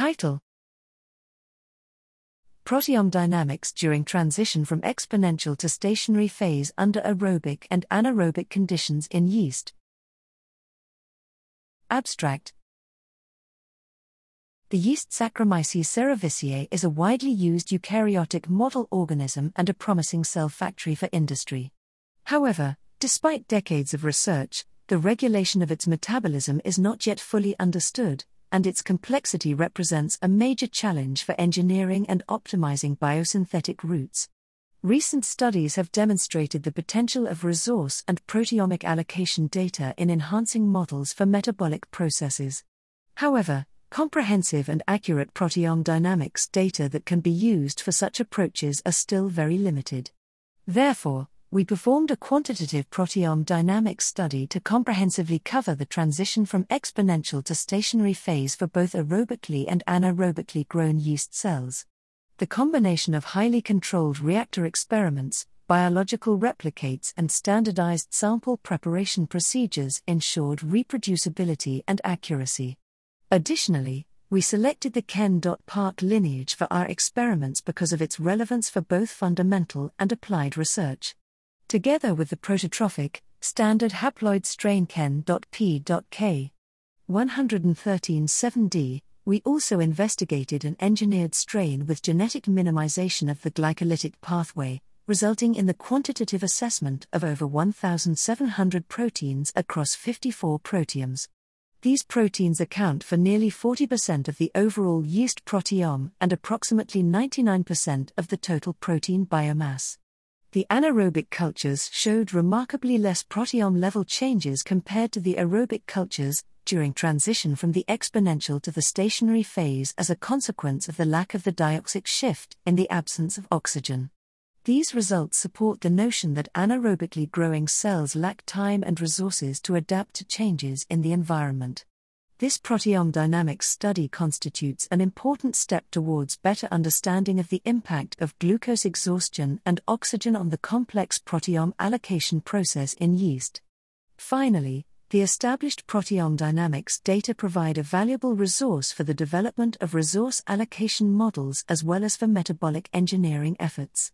Title Proteome dynamics during transition from exponential to stationary phase under aerobic and anaerobic conditions in yeast. Abstract The yeast Saccharomyces cerevisiae is a widely used eukaryotic model organism and a promising cell factory for industry. However, despite decades of research, the regulation of its metabolism is not yet fully understood, and its complexity represents a major challenge for engineering and optimizing biosynthetic routes. Recent studies have demonstrated the potential of resource and proteomic allocation data in enhancing models for metabolic processes. However, comprehensive and accurate proteome dynamics data that can be used for such approaches are still very limited. Therefore, we performed a quantitative proteome dynamics study to comprehensively cover the transition from exponential to stationary phase for both aerobically and anaerobically grown yeast cells. The combination of highly controlled reactor experiments, biological replicates, and standardized sample preparation procedures ensured reproducibility and accuracy. Additionally, we selected the CEN.PK lineage for our experiments because of its relevance for both fundamental and applied research. Together with the prototrophic, standard haploid strain CEN.PK 113.7d, we also investigated an engineered strain with genetic minimization of the glycolytic pathway, resulting in the quantitative assessment of over 1,700 proteins across 54 proteomes. These proteins account for nearly 40% of the overall yeast proteome and approximately 99% of the total protein biomass. The anaerobic cultures showed remarkably less proteome level changes compared to the aerobic cultures during transition from the exponential to the stationary phase as a consequence of the lack of the diauxic shift in the absence of oxygen. These results support the notion that anaerobically growing cells lack time and resources to adapt to changes in the environment. This proteome dynamics study constitutes an important step towards better understanding of the impact of glucose exhaustion and oxygen on the complex proteome allocation process in yeast. Finally, the established proteome dynamics data provide a valuable resource for the development of resource allocation models as well as for metabolic engineering efforts.